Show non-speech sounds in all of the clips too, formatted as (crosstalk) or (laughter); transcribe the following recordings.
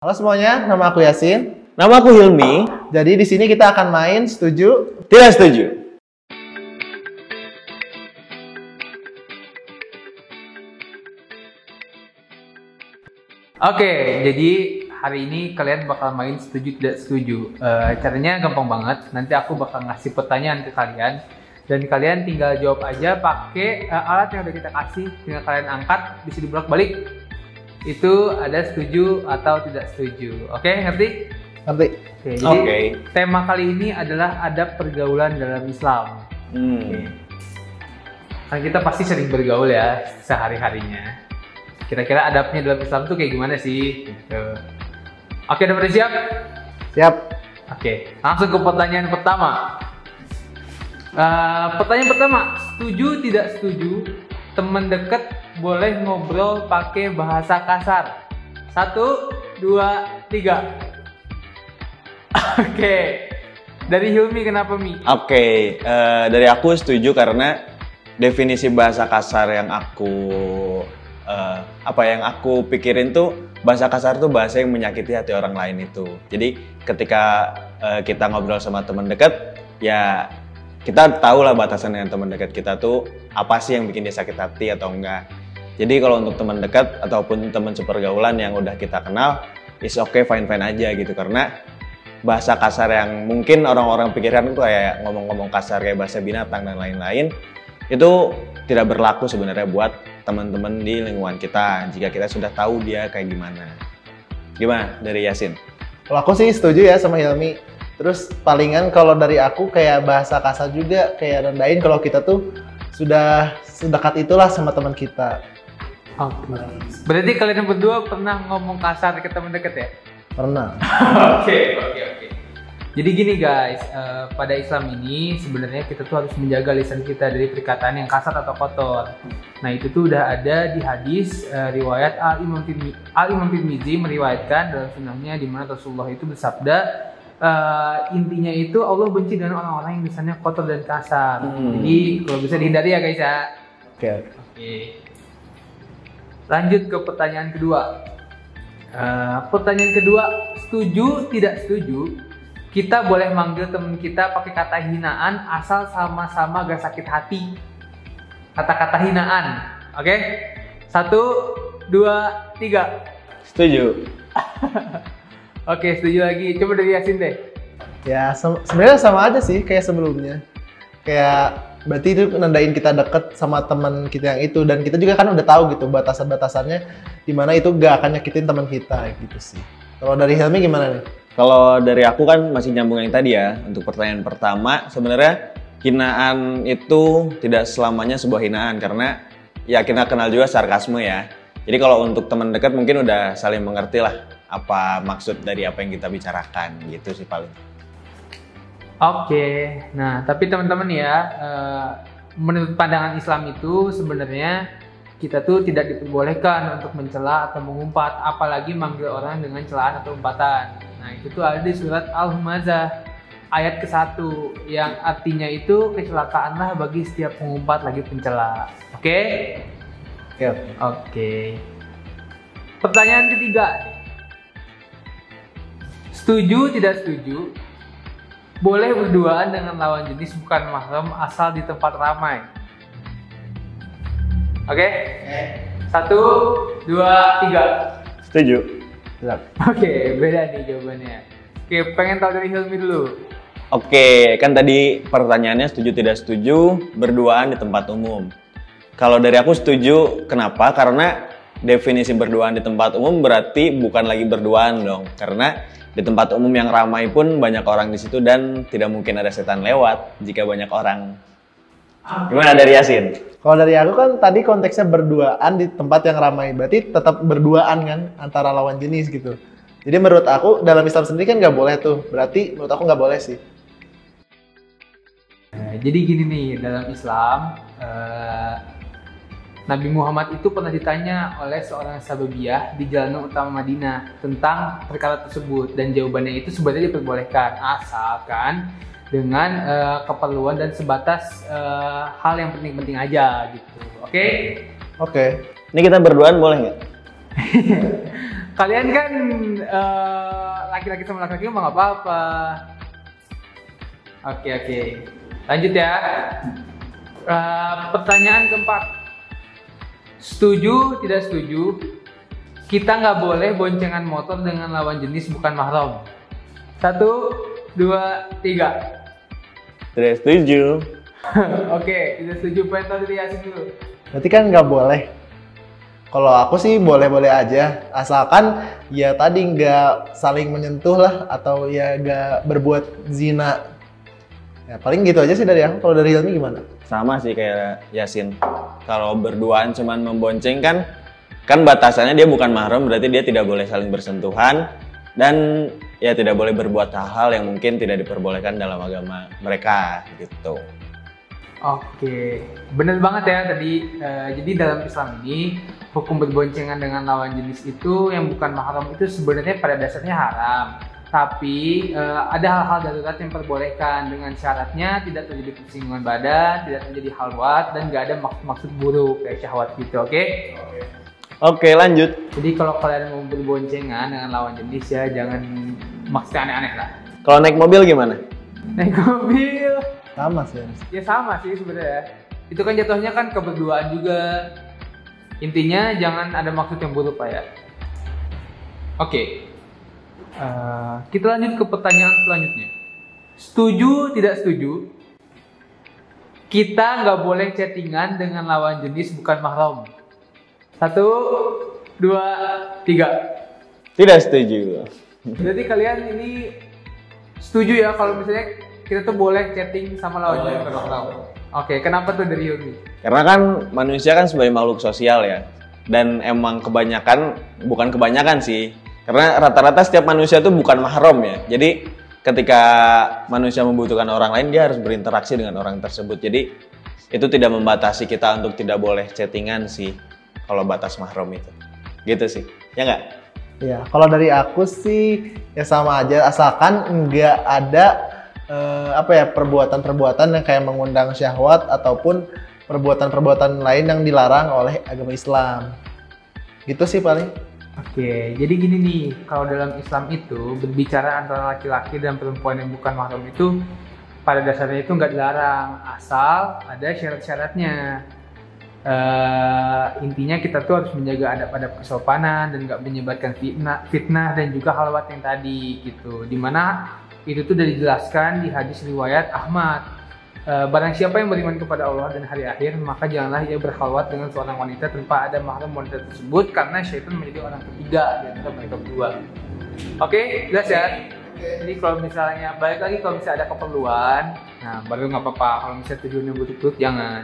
Halo semuanya, nama aku Yasin. Nama aku Hilmi. Jadi di sini kita akan main setuju. Tidak setuju. Oke, jadi hari ini kalian bakal main setuju tidak setuju. Eh, caranya gampang banget. Nanti aku bakal ngasih pertanyaan ke kalian dan kalian tinggal jawab aja pakai eh, alat yang udah kita kasih. Tinggal kalian angkat, bisa dibolak balik. Itu ada setuju atau tidak setuju. Oke, ngerti? Ngerti? Oke, jadi Oke. tema kali ini adalah adab pergaulan dalam Islam. Hmm. Kan kita pasti sering bergaul ya sehari-harinya. Kira-kira adabnya dalam Islam tuh kayak gimana sih? Gitu. Oke, udah pada siap? Siap. Oke, langsung ke pertanyaan pertama. Eh, pertanyaan pertama, setuju tidak setuju? Teman dekat boleh ngobrol pakai bahasa kasar. Satu, dua, tiga. (laughs) Oke, dari Hilmi kenapa Mi? Oke, eh, dari aku setuju karena definisi bahasa kasar yang aku eh, apa yang aku pikirin tuh bahasa kasar tuh bahasa yang menyakiti hati orang lain itu. Jadi ketika eh, kita ngobrol sama teman dekat, ya kita tahu lah batasan dengan teman dekat kita tuh apa sih yang bikin dia sakit hati atau enggak. Jadi kalau untuk teman dekat ataupun teman sepergaulan yang udah kita kenal, is okay fine fine aja gitu karena bahasa kasar yang mungkin orang-orang pikirkan itu kayak ngomong-ngomong kasar kayak bahasa binatang dan lain-lain itu tidak berlaku sebenarnya buat teman-teman di lingkungan kita jika kita sudah tahu dia kayak gimana. Gimana dari Yasin? Kalau aku sih setuju ya sama Hilmi. Terus palingan kalau dari aku kayak bahasa kasar juga kayak rendahin kalau kita tuh sudah sedekat itulah sama teman kita. Oke. Berarti kalian berdua pernah ngomong kasar ke teman dekat ya? Pernah. (laughs) Oke, oke, oke. Jadi gini guys, eh, pada Islam ini sebenarnya kita tuh harus menjaga lisan kita dari perkataan yang kasar atau kotor. Nah itu tuh udah ada di hadis eh, riwayat Al Imam Tirmi- Al Imam Tirmizi meriwayatkan dalam sunnahnya di mana Rasulullah itu bersabda eh, intinya itu Allah benci dengan orang-orang yang lisannya kotor dan kasar. Hmm. Jadi kalau bisa dihindari ya guys ya. Oke. Oke. Lanjut ke pertanyaan kedua. Eh, pertanyaan kedua, setuju tidak setuju? Kita boleh manggil teman kita pakai kata hinaan asal sama-sama gak sakit hati. Kata-kata hinaan, oke? Satu, dua, tiga. Setuju. (laughs) Oke, setuju lagi. Coba dari Yasin deh. Ya sebenarnya sama aja sih kayak sebelumnya. Kayak berarti itu nandain kita deket sama teman kita yang itu dan kita juga kan udah tahu gitu batasan-batasannya di mana itu gak akan nyakitin teman kita gitu sih. Kalau dari Helmi gimana nih? Kalau dari aku kan masih nyambung yang tadi ya. Untuk pertanyaan pertama, sebenarnya hinaan itu tidak selamanya sebuah hinaan karena ya kita kenal juga sarkasme ya. Jadi kalau untuk teman dekat mungkin udah saling mengerti lah apa maksud dari apa yang kita bicarakan gitu sih paling. Oke, nah tapi teman-teman ya, eh, menurut pandangan Islam itu sebenarnya kita tuh tidak diperbolehkan untuk mencela atau mengumpat, apalagi manggil orang dengan celaan atau umpatan. Nah itu tuh ada di surat Al-Humazah ayat ke-1 yang artinya itu kecelakaanlah bagi setiap pengumpat lagi pencela. Oke? Oke, oke. Oke. Pertanyaan ketiga. Setuju tidak setuju? Boleh berduaan dengan lawan jenis bukan mahram asal di tempat ramai. Oke? Satu, dua, tiga. Setuju. Oke, beda nih jawabannya. Oke, pengen tahu dari Hilmi dulu. Oke, kan tadi pertanyaannya setuju tidak setuju berduaan di tempat umum. Kalau dari aku setuju, kenapa? Karena definisi berduaan di tempat umum berarti bukan lagi berduaan dong. Karena di tempat umum yang ramai pun banyak orang di situ dan tidak mungkin ada setan lewat jika banyak orang. Gimana dari Yasin? Kalau dari aku kan tadi konteksnya berduaan di tempat yang ramai, berarti tetap berduaan kan antara lawan jenis gitu. Jadi menurut aku dalam Islam sendiri kan nggak boleh tuh, berarti menurut aku nggak boleh sih. Nah, jadi gini nih dalam Islam eh, Nabi Muhammad itu pernah ditanya oleh seorang sahabiah di jalan utama Madinah tentang perkara tersebut dan jawabannya itu sebenarnya diperbolehkan asalkan dengan eh, keperluan dan sebatas eh, hal yang penting-penting aja gitu. Oke? Oke. Ini kita berduaan boleh nggak? (laughs) Kalian kan eh, laki-laki sama laki-laki mah nggak apa-apa. Oke oke. Lanjut ya. Eh, pertanyaan keempat. Setuju tidak setuju? Kita nggak boleh boncengan motor dengan lawan jenis bukan mahram. Satu, dua, tiga. Tidak setuju. (laughs) Oke, tidak setuju. Dari Yasin dulu. Berarti kan nggak boleh. Kalau aku sih boleh-boleh aja, asalkan ya tadi nggak saling menyentuh lah atau ya nggak berbuat zina. Ya paling gitu aja sih dari aku. Kalau dari Hilmi gimana? Sama sih kayak Yasin. Kalau berduaan cuman membonceng kan, kan batasannya dia bukan mahram, berarti dia tidak boleh saling bersentuhan dan ya tidak boleh berbuat hal-hal yang mungkin tidak diperbolehkan dalam agama mereka gitu. Oke, bener banget ya tadi. Eh, jadi dalam Islam ini hukum berboncengan dengan lawan jenis itu yang bukan mahram itu sebenarnya pada dasarnya haram. Tapi eh, ada hal-hal darurat yang diperbolehkan dengan syaratnya tidak terjadi persinggungan badan, tidak terjadi halwat dan nggak ada maksud-maksud buruk kayak syahwat gitu. Oke? Oke lanjut. Jadi kalau kalian mau berboncengan dengan lawan jenis ya jangan maksudnya aneh-aneh lah. Kalau naik mobil gimana? Naik mobil. Sama sih. Ya sama sih sebenarnya. Itu kan jatuhnya kan keberduaan juga. Intinya jangan ada maksud yang buruk pak ya. Oke. Eh, kita lanjut ke pertanyaan selanjutnya. Setuju tidak setuju? Kita nggak boleh chattingan dengan lawan jenis bukan mahram. Satu, dua, tiga. Tidak setuju. Jadi kalian ini setuju ya kalau misalnya kita tuh boleh chatting sama lawan jenis bukan mahram. Oke, kenapa tuh dari Yogi? Karena kan manusia kan sebagai makhluk sosial ya. Dan emang kebanyakan, bukan kebanyakan sih. Karena rata-rata setiap manusia tuh bukan mahram ya. Jadi ketika manusia membutuhkan orang lain, dia harus berinteraksi dengan orang tersebut. Jadi itu tidak membatasi kita untuk tidak boleh chattingan sih. Kalau batas mahram itu. Gitu sih. Ya nggak? Ya, kalau dari aku sih ya sama aja asalkan nggak ada eh, apa ya perbuatan-perbuatan yang kayak mengundang syahwat ataupun perbuatan-perbuatan lain yang dilarang oleh agama Islam. Gitu sih paling. Oke, jadi gini nih, kalau dalam Islam itu berbicara antara laki-laki dan perempuan yang bukan mahram itu pada dasarnya itu nggak dilarang, asal ada syarat-syaratnya. Eh, intinya kita tuh harus menjaga adab-adab kesopanan dan nggak menyebarkan fitnah, fitnah dan juga halwat yang tadi gitu. Di mana itu tuh udah dijelaskan di hadis riwayat Ahmad. Eh, barang siapa yang beriman kepada Allah dan hari akhir, maka janganlah ia berkhalwat dengan seorang wanita tanpa ada mahram wanita tersebut karena syaitan menjadi orang ketiga di antara mereka berdua. Oke, jelas ya? Jadi kalau misalnya balik lagi kalau misalnya ada keperluan, nah baru nggak apa-apa. Kalau misalnya tujuannya buruk-buruk jangan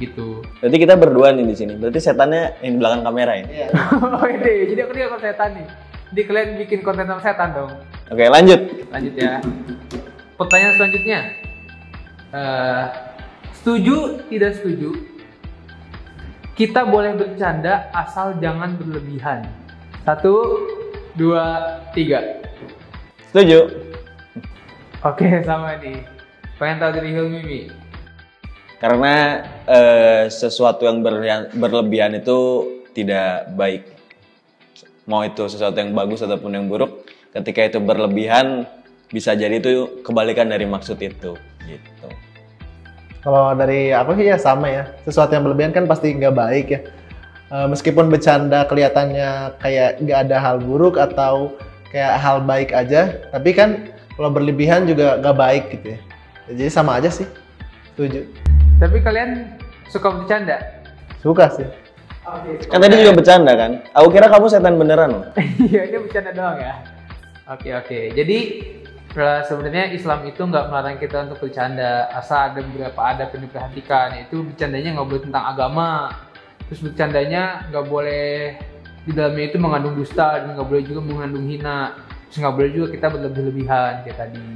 gitu. Berarti kita berdua nih di sini. Berarti setannya yang di belakang kamera ya? Iya. (laughs) oh ide, jadi aku dia setan nih. Jadi kalian bikin konten sama setan dong. Oke lanjut. Lanjut ya. Pertanyaan selanjutnya. Eh, setuju tidak setuju? Kita boleh bercanda asal jangan berlebihan. Satu, dua, tiga. Setuju. Oke, (laughs) sama nih. Pengen tahu dari Hilmi Mi? Karena eh, sesuatu yang berlebihan, berlebihan itu tidak baik. Mau itu sesuatu yang bagus ataupun yang buruk, ketika itu berlebihan bisa jadi itu kebalikan dari maksud itu. Gitu. Kalau dari aku sih ya sama ya. Sesuatu yang berlebihan kan pasti nggak baik ya. Eh, meskipun bercanda kelihatannya kayak nggak ada hal buruk atau kayak hal baik aja, tapi kan kalau berlebihan juga nggak baik gitu ya. Jadi sama aja sih. Setuju. Tapi kalian suka bercanda? Suka sih. Oke. Kan tadi juga bercanda kan? Aku kira kamu setan beneran loh. (laughs) Iya, ini bercanda doang ya. Oke oke. Jadi eh, sebenarnya Islam itu nggak melarang kita untuk bercanda, asal ada beberapa adab yang diperhatikan. Yaitu bercandanya nggak boleh tentang agama. Terus bercandanya nggak boleh di dalamnya itu mengandung dusta dan nggak boleh juga mengandung hina. Terus nggak boleh juga kita berlebih-lebihan kayak tadi.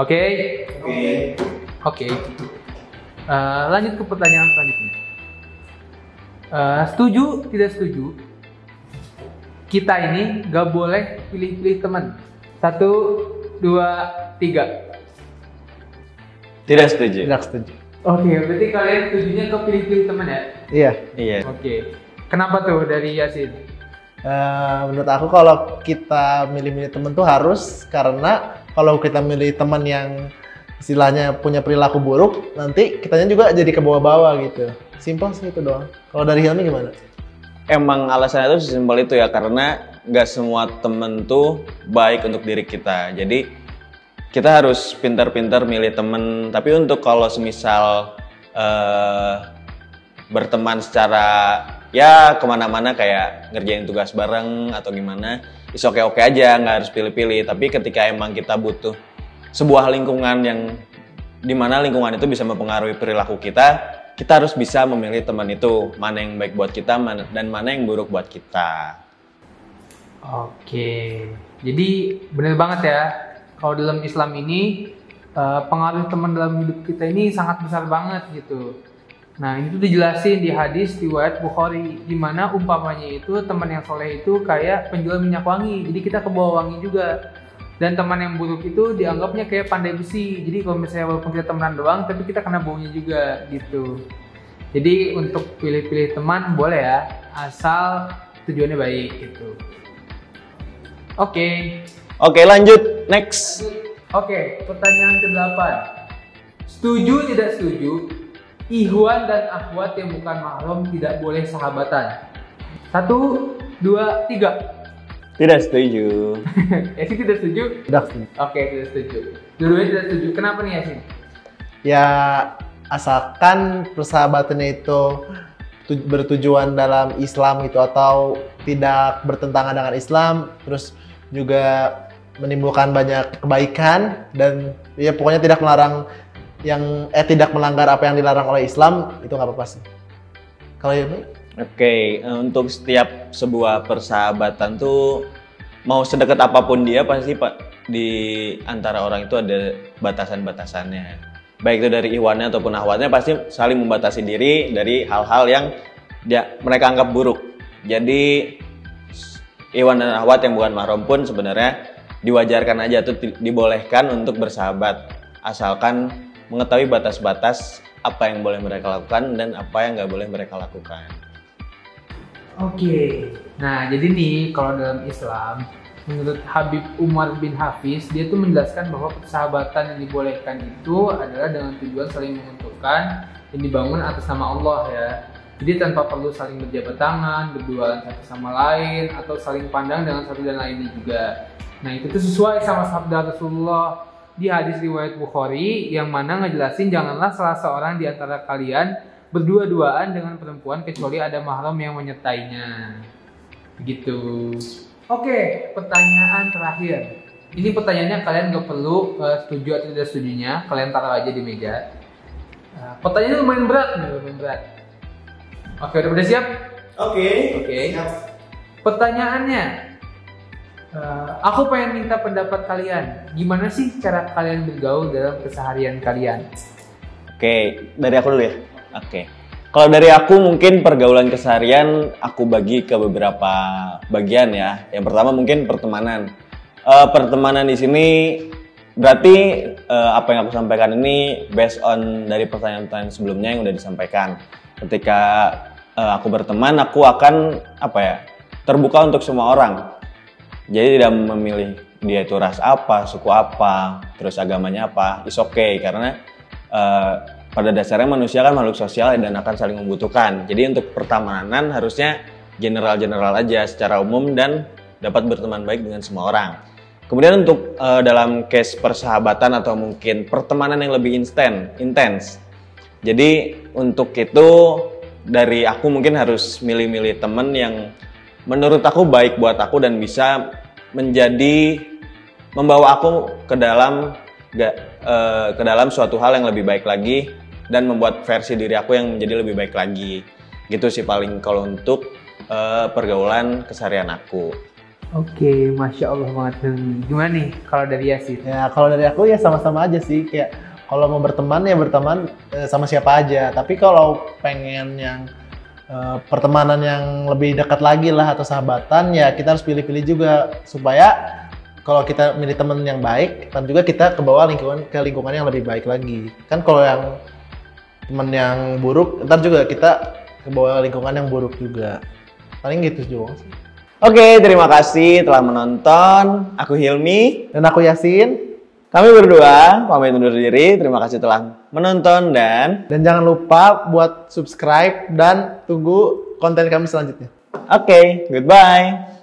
Oke? Oke. Oke. Eh, lanjut ke pertanyaan selanjutnya. Eh, setuju tidak setuju? kita ini gak boleh pilih-pilih teman. Satu, dua, tiga. Tidak setuju. Tidak setuju. Oke, berarti kalian tujuannya ke pilih-pilih teman ya? Iya. Iya. Oke. Kenapa tuh dari Yasin? Eh, menurut aku kalau kita milih-milih temen tuh harus karena kalau kita milih teman yang istilahnya punya perilaku buruk, nanti kitanya juga jadi ke bawah-bawah gitu. Simpel sih itu doang. Kalau dari Hilmi gimana? Emang alasannya itu simpel itu ya karena nggak semua temen tuh baik untuk diri kita. Jadi kita harus pintar-pintar milih temen. Tapi untuk kalau semisal eh, berteman secara ya ke mana-mana kayak ngerjain tugas bareng atau gimana, is oke-oke aja, nggak harus pilih-pilih. Tapi ketika emang kita butuh sebuah lingkungan yang di mana lingkungan itu bisa mempengaruhi perilaku kita, kita harus bisa memilih teman itu mana yang baik buat kita dan mana yang buruk buat kita. Oke, jadi benar banget ya. Kalau dalam Islam ini eh, pengaruh teman dalam hidup kita ini sangat besar banget gitu. Nah ini tuh dijelasin di hadis riwayat Bukhari, di mana umpamanya itu teman yang soleh itu kayak penjual minyak wangi, jadi kita ke bawah wangi juga. Dan teman yang buruk itu dianggapnya kayak pandai besi, jadi kalau misalnya walaupun kita temenan doang, tapi kita kena baunya juga gitu. Jadi untuk pilih-pilih teman boleh ya, asal tujuannya baik gitu. Oke. Oke lanjut next. Oke, pertanyaan ke-8. Setuju tidak setuju? Ikhwan dan akhwat yang bukan mahram tidak boleh sahabatan. Satu, dua, tiga. Tidak setuju. (laughs) Yasin tidak setuju? Udah sih. Oke, tidak setuju. Dua-duanya tidak setuju. Kenapa nih Yasin? Ya asalkan persahabatannya itu tu- bertujuan dalam Islam gitu atau tidak bertentangan dengan Islam, terus juga menimbulkan banyak kebaikan dan ya pokoknya tidak melarang yang eh tidak melanggar apa yang dilarang oleh Islam itu nggak apa-apa sih. Kalau ya Oke, eh, untuk setiap sebuah persahabatan tuh mau sedekat apa pun dia pasti pak di antara orang itu ada batasan-batasannya. Baik itu dari ikhwannya ataupun ahwatnya pasti saling membatasi diri dari hal-hal yang dia mereka anggap buruk. Jadi ikhwan dan ahwat yang bukan mahram pun sebenarnya diwajarkan aja tuh di- dibolehkan untuk bersahabat asalkan mengetahui batas-batas apa yang boleh mereka lakukan dan apa yang nggak boleh mereka lakukan. Oke. Nah, jadi nih kalau dalam Islam, menurut Habib Umar bin Hafiz, dia tuh menjelaskan bahwa persahabatan yang dibolehkan itu adalah dengan tujuan saling menguntungkan yang dibangun atas nama Allah ya. Jadi tanpa perlu saling berjabat tangan, berduaan satu sama lain, atau saling pandang dengan satu dan lainnya juga. Nah itu tuh sesuai sama sabda Rasulullah di hadis riwayat Bukhari yang mana ngejelasin janganlah salah seorang di antara kalian berdua-duaan dengan perempuan kecuali ada mahram yang menyertainya. Begitu. Oke, pertanyaan terakhir. Ini pertanyaannya kalian gak perlu eh, setuju atau tidak setujunya, kalian taruh aja di meja. Nah, pertanyaannya lumayan berat lumayan berat. Oke, udah pada siap? Oke. Oke. Pertanyaannya, eh, aku pengen minta pendapat kalian. Gimana sih cara kalian bergaul dalam keseharian kalian? Oke, dari aku dulu ya. Oke. Kalau dari aku mungkin pergaulan keseharian aku bagi ke beberapa bagian ya. Yang pertama mungkin pertemanan. Eh, pertemanan di sini berarti eh, apa yang aku sampaikan ini based on dari pertanyaan-pertanyaan sebelumnya yang udah disampaikan. Ketika eh, aku berteman, aku akan apa ya terbuka untuk semua orang. Jadi tidak memilih dia itu ras apa, suku apa, terus agamanya apa, is okay karena eh, pada dasarnya manusia kan makhluk sosial dan akan saling membutuhkan. Jadi untuk pertemanan harusnya general-general aja secara umum dan dapat berteman baik dengan semua orang. Kemudian untuk eh, dalam case persahabatan atau mungkin pertemanan yang lebih instan, intens. Jadi untuk itu dari aku mungkin harus milih-milih temen yang menurut aku baik buat aku dan bisa menjadi membawa aku ke dalam ga- eh, ke dalam suatu hal yang lebih baik lagi dan membuat versi diri aku yang menjadi lebih baik lagi. Gitu sih paling kalau untuk eh, pergaulan keseharian aku. Oke, masya Allah banget. Gimana nih kalau dari Yasin? Ya kalau dari aku ya sama-sama aja sih kayak kalau mau berteman ya berteman eh, sama siapa aja. Tapi kalau pengen yang eh, pertemanan yang lebih dekat lagi lah atau sahabatan ya kita harus pilih-pilih juga supaya kalau kita milih teman yang baik dan juga kita ke bawah lingkungan ke lingkungan yang lebih baik lagi. Kan kalau yang teman yang buruk ntar juga kita ke bawah lingkungan yang buruk juga. Paling gitu juga sih. Oke, terima kasih telah menonton. Aku Hilmi. Dan aku Yasin. Kami berdua pamit undur diri. Terima kasih telah menonton dan Dan jangan lupa buat subscribe dan tunggu konten kami selanjutnya. oke, goodbye.